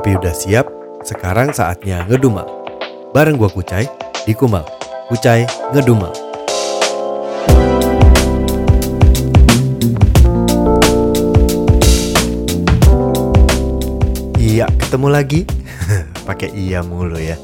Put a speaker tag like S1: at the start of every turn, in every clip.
S1: Kopi udah siap, sekarang saatnya ngedumel. Bareng gua Kucai di Kumal. Kucai ngedumel. Iya, ketemu lagi. Pakai iya mulu ya.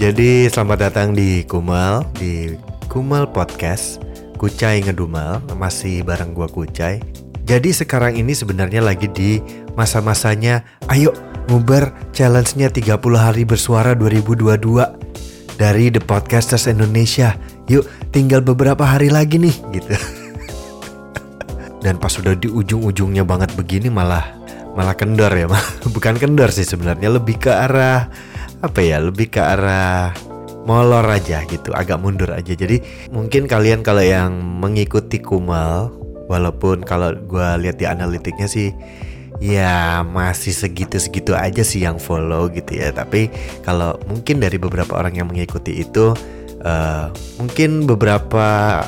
S1: Jadi selamat datang di Kumal, di Kumal Podcast. Kucai ngedumel, masih bareng gua Kucai. Jadi sekarang ini sebenarnya lagi di masa-masanya ayo ngubar challenge-nya 30 hari bersuara 2022 dari The Podcasters Indonesia. Yuk, tinggal beberapa hari lagi nih gitu. Dan pas sudah di ujung-ujungnya banget begini malah malah kendor ya, bukan kendor sih sebenarnya lebih ke arah apa ya, lebih ke arah molor aja gitu, agak mundur aja. Jadi mungkin kalian kalau yang mengikuti Kumal, walaupun kalau gue lihat di analitiknya sih ya masih segitu-segitu aja sih yang follow gitu ya. Tapi kalau mungkin dari beberapa orang yang mengikuti itu, uh, mungkin beberapa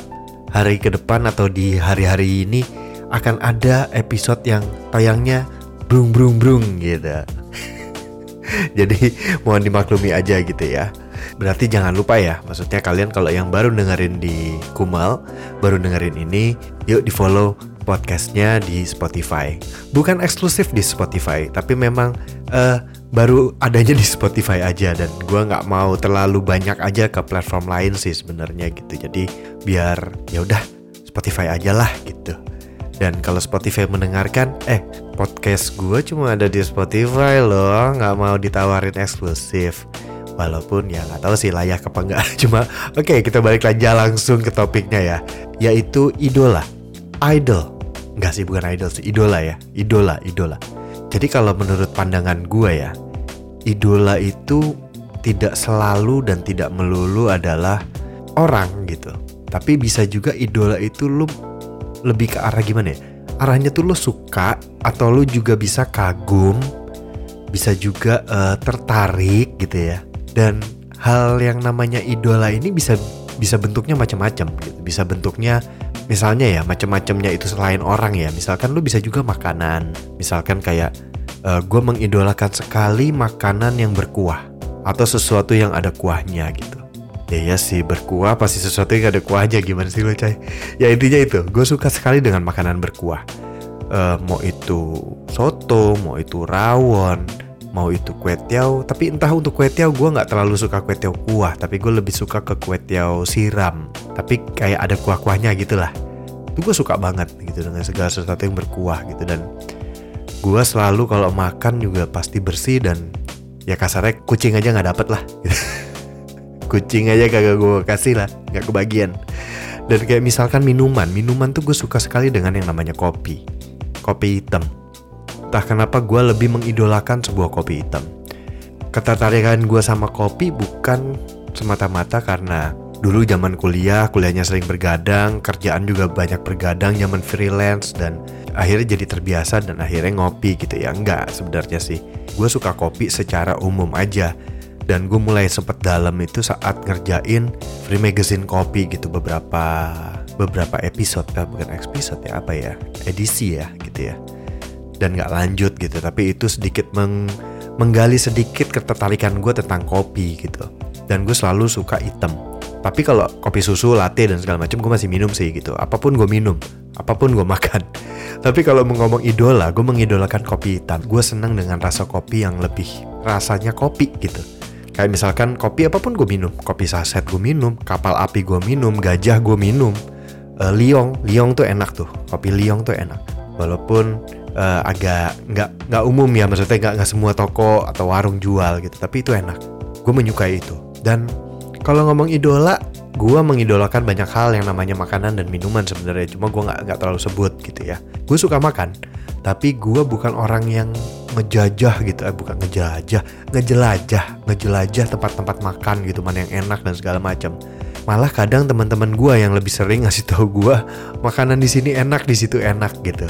S1: hari ke depan atau di hari-hari ini akan ada episode yang tayangnya brung brung brung gitu. Jadi mohon dimaklumi aja gitu ya. Berarti jangan lupa ya, maksudnya kalian kalau yang baru dengerin di Kumal, baru dengerin ini, yuk di follow podcastnya di Spotify. Bukan eksklusif di Spotify, tapi memang uh, baru adanya di Spotify aja dan gue nggak mau terlalu banyak aja ke platform lain sih sebenarnya gitu. Jadi biar ya udah Spotify aja lah gitu. Dan kalau Spotify mendengarkan, eh podcast gue cuma ada di Spotify loh, nggak mau ditawarin eksklusif. Walaupun ya nggak tahu sih layak apa enggak. Cuma oke okay, kita balik aja langsung ke topiknya ya, yaitu idola, idol. Enggak sih bukan idol sih, idola ya, idola, idola. Jadi kalau menurut pandangan gue ya, idola itu tidak selalu dan tidak melulu adalah orang gitu. Tapi bisa juga idola itu lu lebih ke arah gimana ya? Arahnya tuh lu suka atau lu juga bisa kagum, bisa juga uh, tertarik gitu ya. Dan hal yang namanya idola ini bisa bisa bentuknya macam-macam gitu. Bisa bentuknya misalnya ya macam-macamnya itu selain orang ya. Misalkan lu bisa juga makanan. Misalkan kayak uh, gue mengidolakan sekali makanan yang berkuah atau sesuatu yang ada kuahnya gitu. Ya ya sih berkuah pasti sesuatu yang ada kuahnya gimana sih lo cai? Ya intinya itu gue suka sekali dengan makanan berkuah. Uh, mau itu soto, mau itu rawon, mau itu kue tiaw. Tapi entah untuk kue tiaw gue nggak terlalu suka kue tiaw kuah, tapi gue lebih suka ke kue tiaw siram. Tapi kayak ada kuah-kuahnya gitulah. Itu gue suka banget gitu dengan segala sesuatu yang berkuah gitu. Dan gue selalu kalau makan juga pasti bersih dan ya kasarnya kucing aja nggak dapet lah. kucing aja kagak gue kasih lah nggak kebagian. Dan kayak misalkan minuman minuman tuh gue suka sekali dengan yang namanya kopi. Kopi hitam. Entah kenapa gue lebih mengidolakan sebuah kopi hitam. Ketertarikan gue sama kopi bukan semata-mata karena dulu zaman kuliah kuliahnya sering bergadang kerjaan juga banyak bergadang zaman freelance dan akhirnya jadi terbiasa dan akhirnya ngopi gitu ya. Enggak sebenarnya sih. Gue suka kopi secara umum aja. Dan gue mulai sempet dalam itu saat ngerjain free magazine kopi gitu beberapa beberapa episode kan bukan episode ya apa ya edisi ya gitu ya. Dan nggak lanjut gitu tapi itu sedikit meng, menggali sedikit ketertarikan gue tentang kopi gitu. Dan gue selalu suka hitam tapi kalau kopi susu latte dan segala macam gue masih minum sih gitu. Apa pun gue minum apa pun gue makan. Tapi kalau ngomong idola gue mengidolakan kopi hitam. Gue senang dengan rasa kopi yang lebih rasanya kopi gitu. Kayak misalkan kopi apa pun gue minum, kopi saset gue minum, kapal api gue minum, gajah gue minum, uh, liong, liong tuh enak tuh, kopi liong tuh enak. Walaupun uh, agak nggak nggak umum ya, maksudnya nggak nggak semua toko atau warung jual gitu, tapi itu enak. Gue menyukai itu. Dan kalau ngomong idola, gue mengidolakan banyak hal yang namanya makanan dan minuman sebenarnya, cuma gue nggak nggak terlalu sebut gitu ya. Gue suka makan, tapi gue bukan orang yang ngejajah gitu. Eh bukan ngejajah ngejelajah ngejelajah tempat-tempat makan gitu mana yang enak dan segala macam. Malah kadang teman-teman gue yang lebih sering ngasih tahu gue makanan di sini enak di situ enak gitu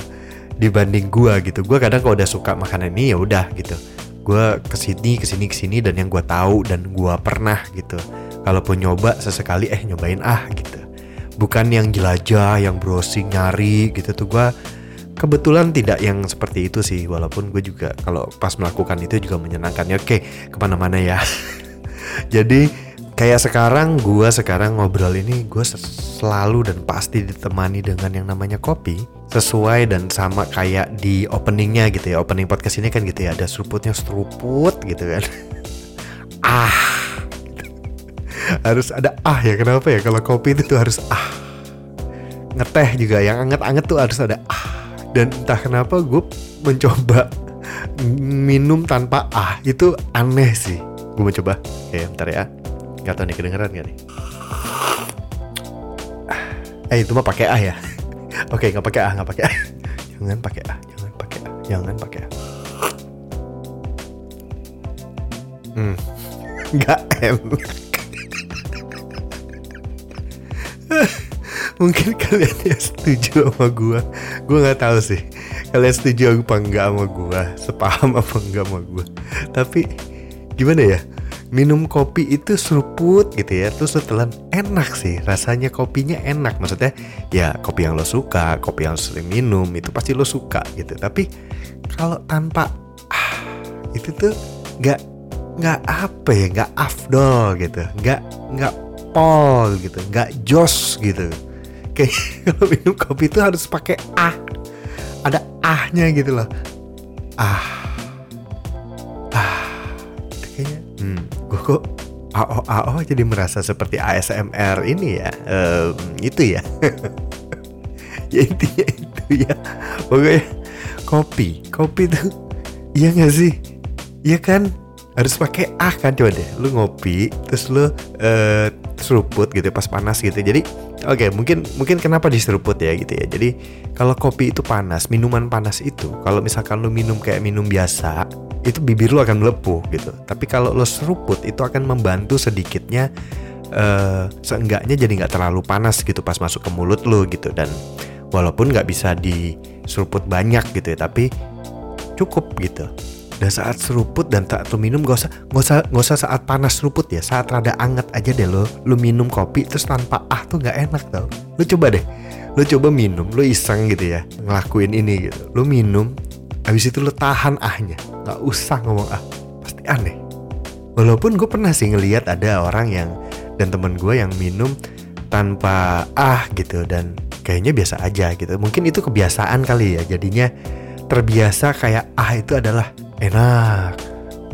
S1: dibanding gue gitu. Gue kadang kalau udah suka makanan ini ya udah gitu. Gue ke sini ke sini ke sini dan yang gue tahu dan gue pernah gitu kalaupun nyoba sesekali eh nyobain ah gitu. Bukan yang jelajah yang browsing nyari gitu tuh. Gue kebetulan tidak yang seperti itu sih. Walaupun gue juga kalau pas melakukan itu juga menyenangkan ya oke ke mana-mana ya. Jadi kayak sekarang gue sekarang ngobrol ini gue selalu dan pasti ditemani dengan yang namanya kopi. Sesuai dan sama kayak di openingnya gitu ya. Opening podcast ini kan gitu ya ada seruputnya seruput gitu kan. Ah harus ada ah ya kenapa ya? Kalau kopi itu harus ah. Ngeteh juga yang anget-anget tuh harus ada ah. Dan entah kenapa gue mencoba minum tanpa ah. Itu aneh sih. Gue mau coba oke bentar ya. Nggak tahu nih kedengeran gak nih? Eh itu mah pakai ah ya? Oke nggak pakai ah nggak pakai ah. Jangan pakai ah jangan pakai ah jangan pakai ah. Hmm. Nggak enak mungkin kalian ya setuju sama gue gue nggak tahu sih. Kalian setuju apa enggak sama gue sepaham apa enggak sama gue tapi gimana ya? Minum kopi itu seruput gitu ya. Terus setelan enak sih. Rasanya kopinya enak. Maksudnya ya kopi yang lo suka kopi yang sering minum itu pasti lo suka gitu. Tapi kalau tanpa ah, itu tuh nggak nggak apa ya? Nggak afdol gitu. Nggak nggak pol gitu. Nggak jos gitu kayak kalau minum kopi itu harus pakai ah ada ahnya gitu loh. Ah ah kayaknya hmm gue kok AO AO jadi merasa seperti ASMR ini ya? Um, itu ya. Ya intinya itu ya. Pokoknya kopi kopi tuh iya gak sih? Iya kan? Harus pakai ah kan coba deh. Lu ngopi terus lu uh, seruput gitu pas panas gitu. Jadi oke okay, mungkin mungkin kenapa diseruput ya gitu ya. Jadi kalau kopi itu panas minuman panas itu kalau misalkan lu minum kayak minum biasa itu bibir lu akan melepuh gitu. Tapi kalau lu seruput itu akan membantu sedikitnya uh, seenggaknya jadi nggak terlalu panas gitu pas masuk ke mulut lu gitu. Dan walaupun nggak bisa diseruput banyak gitu ya tapi cukup gitu dan saat seruput dan tak lu minum gak usah gak usah gak usah saat panas seruput ya. Saat rada anget aja deh lo. Lu minum kopi terus tanpa ah tuh nggak enak tau. Lu coba deh. Lu coba minum lu iseng gitu ya ngelakuin ini gitu. Lu minum habis itu lu tahan ahnya. Nggak usah ngomong ah pasti aneh. Walaupun gue pernah sih ngeliat ada orang yang dan temen gue yang minum tanpa ah gitu. Dan kayaknya biasa aja gitu. Mungkin itu kebiasaan kali ya. Jadinya terbiasa kayak ah itu adalah enak.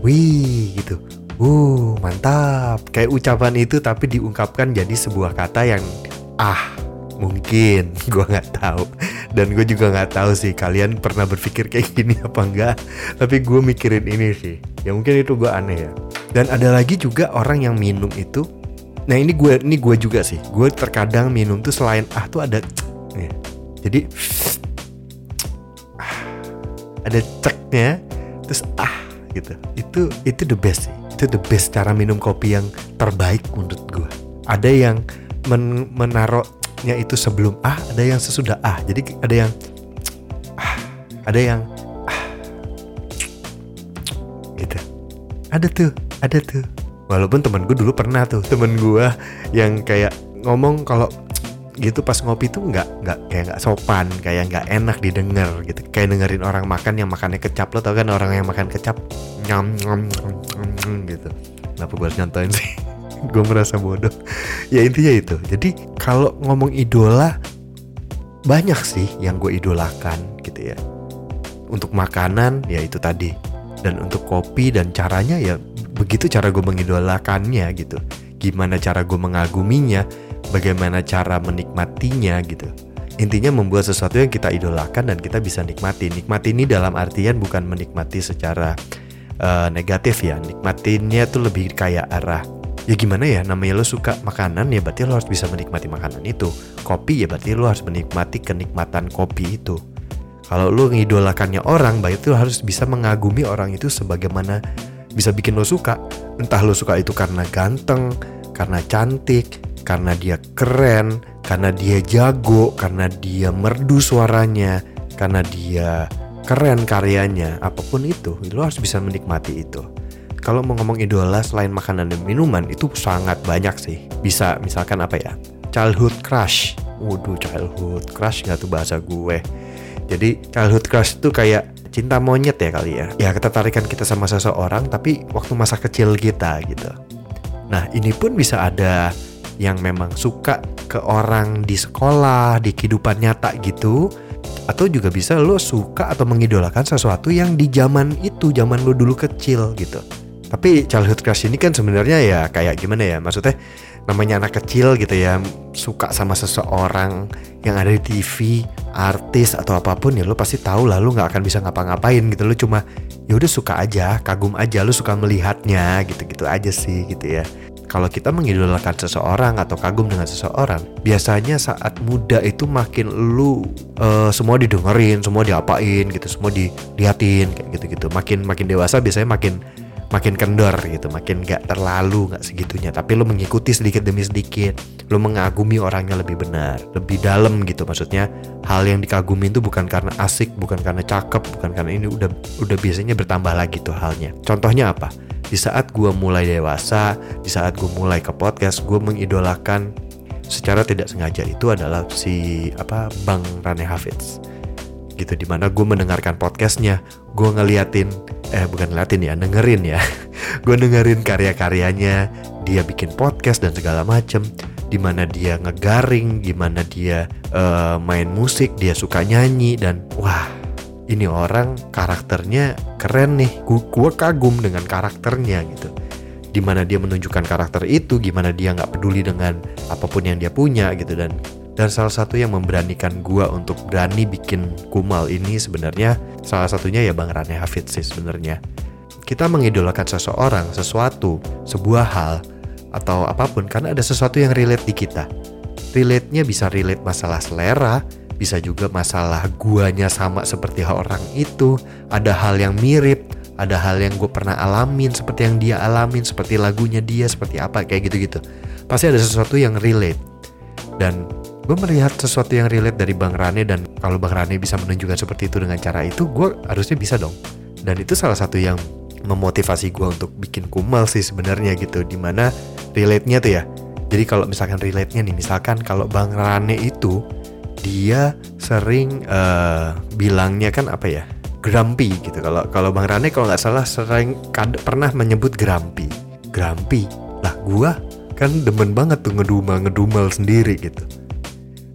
S1: Wih gitu. Uh mantap. Kayak ucapan itu tapi diungkapkan jadi sebuah kata yang ah mungkin. Gue nggak tahu. Dan gue juga nggak tahu sih kalian pernah berpikir kayak gini apa enggak tapi gue mikirin ini sih. Ya mungkin itu gue aneh ya. Dan ada lagi juga orang yang minum itu. Nah ini gue ini gue juga sih. Gue terkadang minum tuh selain ah tuh ada ya. jadi ah, ada ceknya terus ah gitu. Itu itu the best sih. Itu the best cara minum kopi yang terbaik menurut gue ada yang men menaruhnya itu sebelum ah ada yang sesudah ah jadi ada yang ah ada yang ah gitu. Ada tuh ada tuh. Walaupun temen gue dulu pernah tuh temen gue yang kayak ngomong kalau gitu pas ngopi tuh nggak nggak kayak nggak sopan kayak nggak enak didengar gitu. Kayak dengerin orang makan yang makannya kecap. Lo tau kan orang yang makan kecap? Nyam nyam, nyam, nyam, nyam gitu. Kenapa gue harus nyontoin sih? Gue merasa bodoh. Ya intinya itu. Jadi kalau ngomong idola banyak sih yang gue idolakan gitu ya. Untuk makanan ya itu tadi. Dan untuk kopi dan caranya ya begitu cara gue mengidolakannya gitu. Gimana cara gue mengaguminya bagaimana cara menikmatinya gitu. Intinya membuat sesuatu yang kita idolakan dan kita bisa nikmati. Nikmati ini dalam artian bukan menikmati secara uh, negatif ya. Nikmatinya tuh lebih kayak arah ya gimana ya namanya lo suka makanan ya berarti lo harus bisa menikmati makanan itu kopi ya berarti lo harus menikmati kenikmatan kopi itu kalau lo ngidolakannya orang berarti lo harus bisa mengagumi orang itu sebagaimana bisa bikin lo suka entah lo suka itu karena ganteng karena cantik karena dia keren, karena dia jago, karena dia merdu suaranya, karena dia keren karyanya, apa pun itu, lo harus bisa menikmati itu. Kalau mau ngomong idola selain makanan dan minuman itu sangat banyak sih. Bisa misalkan apa ya? Childhood crush. Waduh, childhood crush nggak tuh bahasa gue. Jadi childhood crush itu kayak cinta monyet ya kali ya. Ya ketertarikan kita sama seseorang tapi waktu masa kecil kita gitu. Nah ini pun bisa ada yang memang suka ke orang di sekolah, di kehidupan nyata gitu. Atau juga bisa lo suka atau mengidolakan sesuatu yang di zaman itu, zaman lo dulu kecil gitu. Tapi childhood crush ini kan sebenarnya ya kayak gimana ya? Maksudnya namanya anak kecil gitu ya suka sama seseorang yang ada di TV, artis atau apa pun ya lo pasti tahu lah lo nggak akan bisa ngapa-ngapain gitu lo cuma ya udah suka aja, kagum aja lo suka melihatnya gitu-gitu aja sih gitu ya. Kalau kita mengidolakan seseorang atau kagum dengan seseorang, biasanya saat muda itu makin lu uh, semua didengerin, semua diapain gitu, semua diliatin kayak gitu-gitu. Makin makin dewasa biasanya makin makin kendor gitu, makin gak terlalu gak segitunya. Tapi lo mengikuti sedikit demi sedikit, lo mengagumi orangnya lebih benar, lebih dalam gitu. Maksudnya hal yang dikagumi itu bukan karena asik, bukan karena cakep, bukan karena ini udah udah biasanya bertambah lagi tuh halnya. Contohnya apa? Di saat gue mulai dewasa, di saat gue mulai ke podcast, gue mengidolakan secara tidak sengaja itu adalah si apa Bang Rane Hafiz. Gitu di mana gue mendengarkan podcastnya gue ngeliatin eh bukan ngeliatin ya dengerin ya. Gue dengerin karya-karyanya dia bikin podcast dan segala macem. Di mana dia ngegaring gimana dia uh, main musik dia suka nyanyi dan wah ini orang karakternya keren nih gue kagum dengan karakternya gitu di mana dia menunjukkan karakter itu gimana dia nggak peduli dengan apa pun yang dia punya gitu dan dan salah satu yang memberanikan gua untuk berani bikin kumal ini sebenarnya salah satunya ya Bang Rane Hafid sih sebenarnya. Kita mengidolakan seseorang, sesuatu, sebuah hal atau apa pun karena ada sesuatu yang relate di kita. Relate-nya bisa relate masalah selera, bisa juga masalah guanya sama seperti orang itu, ada hal yang mirip, ada hal yang gue pernah alamin seperti yang dia alamin, seperti lagunya dia, seperti apa kayak gitu-gitu. Pasti ada sesuatu yang relate. Dan gue melihat sesuatu yang relate dari Bang Rane dan kalau Bang Rane bisa menunjukkan seperti itu dengan cara itu gue harusnya bisa dong dan itu salah satu yang memotivasi gue untuk bikin kumal sih sebenarnya gitu di mana relate-nya tuh ya jadi kalau misalkan relate-nya nih misalkan kalau Bang Rane itu dia sering uh, bilangnya kan apa ya grumpy gitu kalau kalau Bang Rane kalau nggak salah sering kad, pernah menyebut grumpy grumpy lah gue kan demen banget tuh ngedumel ngedumel sendiri gitu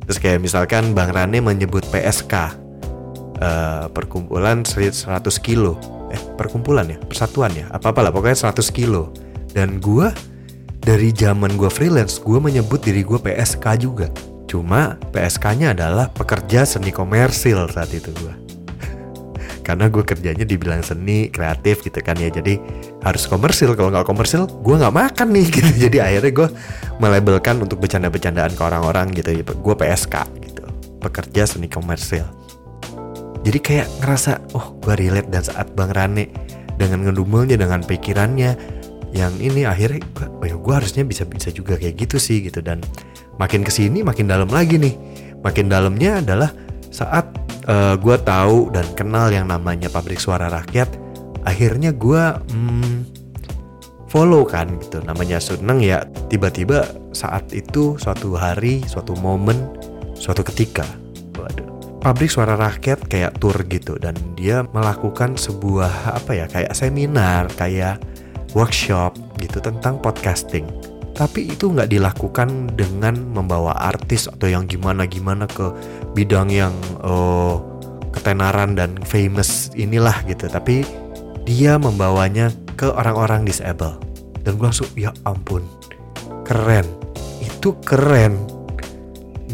S1: Terus kayak misalkan Bang Rane menyebut PSK uh, eh, perkumpulan 100 kilo. Eh perkumpulan ya, persatuan ya, apa-apa lah pokoknya 100 kilo. Dan gue dari zaman gue freelance, gue menyebut diri gue PSK juga. Cuma PSK-nya adalah pekerja seni komersil saat itu gue karena gue kerjanya dibilang seni kreatif gitu kan ya. Jadi harus komersil. Kalau nggak komersil gue nggak makan nih gitu. Jadi akhirnya gue melabelkan untuk bercanda-bercandaan ke orang-orang gitu. Gue PSK gitu. Pekerja seni komersil. Jadi kayak ngerasa oh gue relate dan saat bang Rane dengan ngedumelnya dengan pikirannya. Yang ini akhirnya gue, oh ya gue harusnya bisa bisa juga kayak gitu sih gitu. Dan makin ke sini makin dalam lagi nih. Makin dalamnya adalah saat uh, gue tahu dan kenal yang namanya pabrik suara rakyat akhirnya gue hmm, follow kan gitu. Namanya seneng ya tiba-tiba saat itu suatu hari suatu momen suatu ketika waduh pabrik suara rakyat kayak tour gitu. Dan dia melakukan sebuah apa ya kayak seminar kayak workshop gitu tentang podcasting tapi itu nggak dilakukan dengan membawa artis atau yang gimana-gimana ke bidang yang uh, ketenaran dan famous inilah gitu. Tapi dia membawanya ke orang-orang disable. Dan gue langsung ya ampun keren. Itu keren.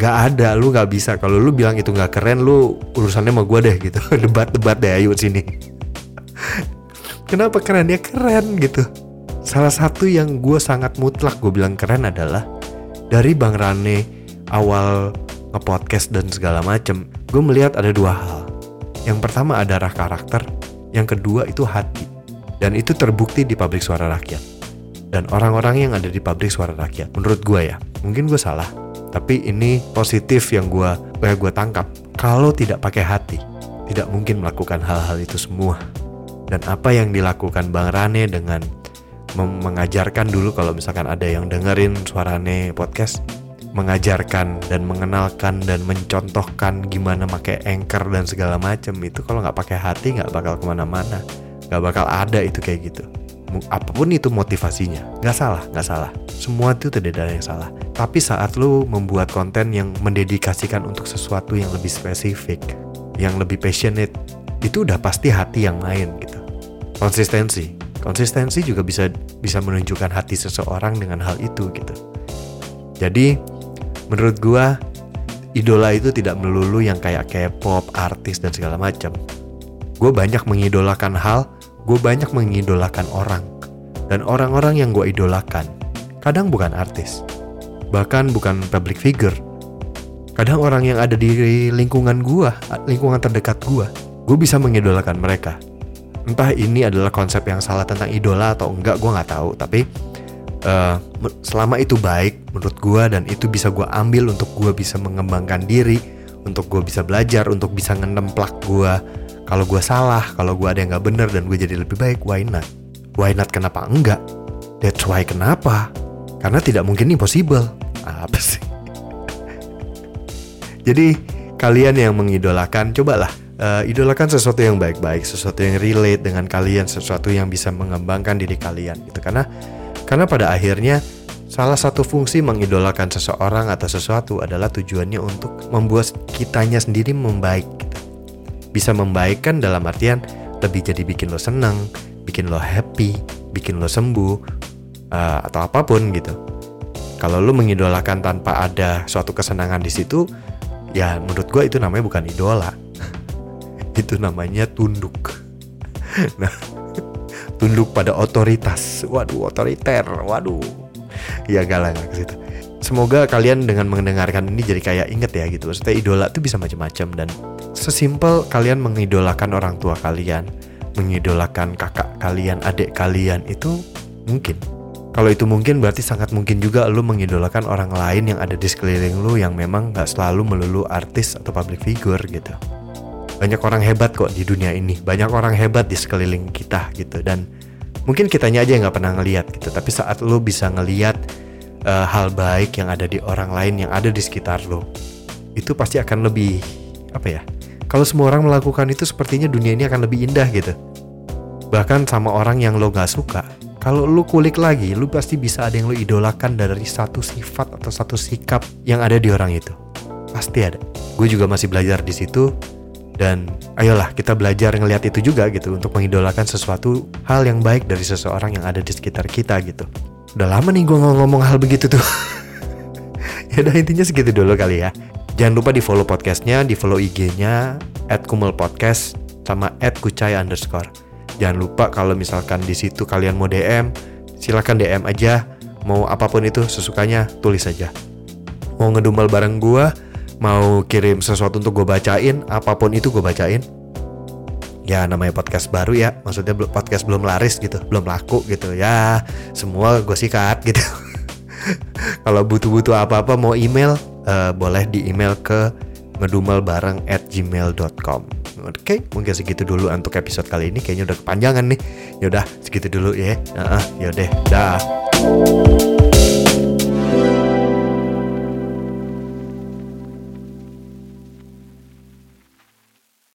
S1: Gak ada lu gak bisa. Kalau lu bilang itu gak keren lu urusannya sama gue deh gitu. Debat-debat deh ayo sini. Kenapa keren? Ya keren gitu Salah satu yang gue sangat mutlak gue bilang keren adalah dari Bang Rane awal ngepodcast dan segala macem, gue melihat ada dua hal. Yang pertama ada arah karakter, yang kedua itu hati. Dan itu terbukti di pabrik suara rakyat. Dan orang-orang yang ada di pabrik suara rakyat, menurut gue ya, mungkin gue salah. Tapi ini positif yang gue, yang gue tangkap. Kalau tidak pakai hati, tidak mungkin melakukan hal-hal itu semua. Dan apa yang dilakukan Bang Rane dengan mengajarkan dulu kalau misalkan ada yang dengerin suarane podcast. Mengajarkan dan mengenalkan dan mencontohkan gimana pakai anchor dan segala macam itu kalau nggak pakai hati nggak bakal ke mana-mana. Nggak bakal ada itu kayak gitu. Apa pun itu motivasinya. Nggak salah nggak salah. Semua itu tidak ada yang salah. Tapi saat lu membuat konten yang mendedikasikan untuk sesuatu yang lebih spesifik yang lebih passionate itu udah pasti hati yang main gitu. Konsistensi konsistensi juga bisa bisa menunjukkan hati seseorang dengan hal itu gitu jadi menurut gua idola itu tidak melulu yang kayak K-pop, artis dan segala macam. Gue banyak mengidolakan hal, gue banyak mengidolakan orang. Dan orang-orang yang gue idolakan, kadang bukan artis, bahkan bukan public figure. Kadang orang yang ada di lingkungan gue, lingkungan terdekat gue, gue bisa mengidolakan mereka. Entah ini adalah konsep yang salah tentang idola atau enggak, gue nggak tahu. Tapi uh, selama itu baik menurut gue dan itu bisa gue ambil untuk gue bisa mengembangkan diri untuk gue bisa belajar untuk bisa ngenemplak gue kalau gue salah kalau gue ada yang nggak bener dan gue jadi lebih baik why not? Why not kenapa enggak? That's why kenapa? Karena tidak mungkin impossible. Apa sih? Jadi kalian yang mengidolakan cobalah uh, idolakan sesuatu yang baik-baik sesuatu yang relate dengan kalian sesuatu yang bisa mengembangkan diri kalian gitu karena karena pada akhirnya salah satu fungsi mengidolakan seseorang atau sesuatu adalah tujuannya untuk membuat kitanya sendiri membaik. Gitu. Bisa membaikkan dalam artian lebih jadi bikin lo senang, bikin lo happy, bikin lo sembuh, uh, atau apa pun gitu. Kalau lo mengidolakan tanpa ada suatu kesenangan di situ, ya menurut gue itu namanya bukan idola. Itu namanya tunduk. nah, tunduk pada otoritas. Waduh, otoriter. Waduh. Ya galang ke situ. Semoga kalian dengan mendengarkan ini jadi kayak inget ya gitu. Maksudnya idola tuh bisa macam-macam dan sesimpel kalian mengidolakan orang tua kalian, mengidolakan kakak kalian, adik kalian itu mungkin. Kalau itu mungkin berarti sangat mungkin juga lu mengidolakan orang lain yang ada di sekeliling lu yang memang gak selalu melulu artis atau public figure gitu banyak orang hebat kok di dunia ini. Banyak orang hebat di sekeliling kita gitu. Dan mungkin kitanya aja nggak pernah ngeliat gitu. Tapi saat lo bisa ngeliat uh, hal baik yang ada di orang lain yang ada di sekitar lo itu pasti akan lebih apa ya kalau semua orang melakukan itu sepertinya dunia ini akan lebih indah gitu. Bahkan sama orang yang lo gak suka kalau lo kulik lagi lo pasti bisa ada yang lo idolakan dari satu sifat atau satu sikap yang ada di orang itu. Pasti ada. Gue juga masih belajar di situ dan ayolah kita belajar ngelihat itu juga gitu untuk mengidolakan sesuatu hal yang baik dari seseorang yang ada di sekitar kita gitu. Udah lama nih gue ngomong hal begitu tuh. Ya udah intinya segitu dulu kali ya. Jangan lupa di follow podcastnya di follow IG-nya at kumel podcast sama at kucai underscore. Jangan lupa kalau misalkan di situ kalian mau DM silahkan DM aja. Mau apa pun itu sesukanya tulis aja. Mau ngedumel bareng gue mau kirim sesuatu untuk gue bacain apa pun itu gue bacain ya namanya podcast baru ya maksudnya podcast belum laris gitu belum laku gitu ya semua gue sikat gitu kalau butuh-butuh apa-apa mau email uh, boleh di email ke ngedumelbareng at gmail.com Oke, okay, mungkin segitu dulu untuk episode kali ini. Kayaknya udah kepanjangan nih. Yaudah, segitu dulu ya. Uh, yaudah, dah.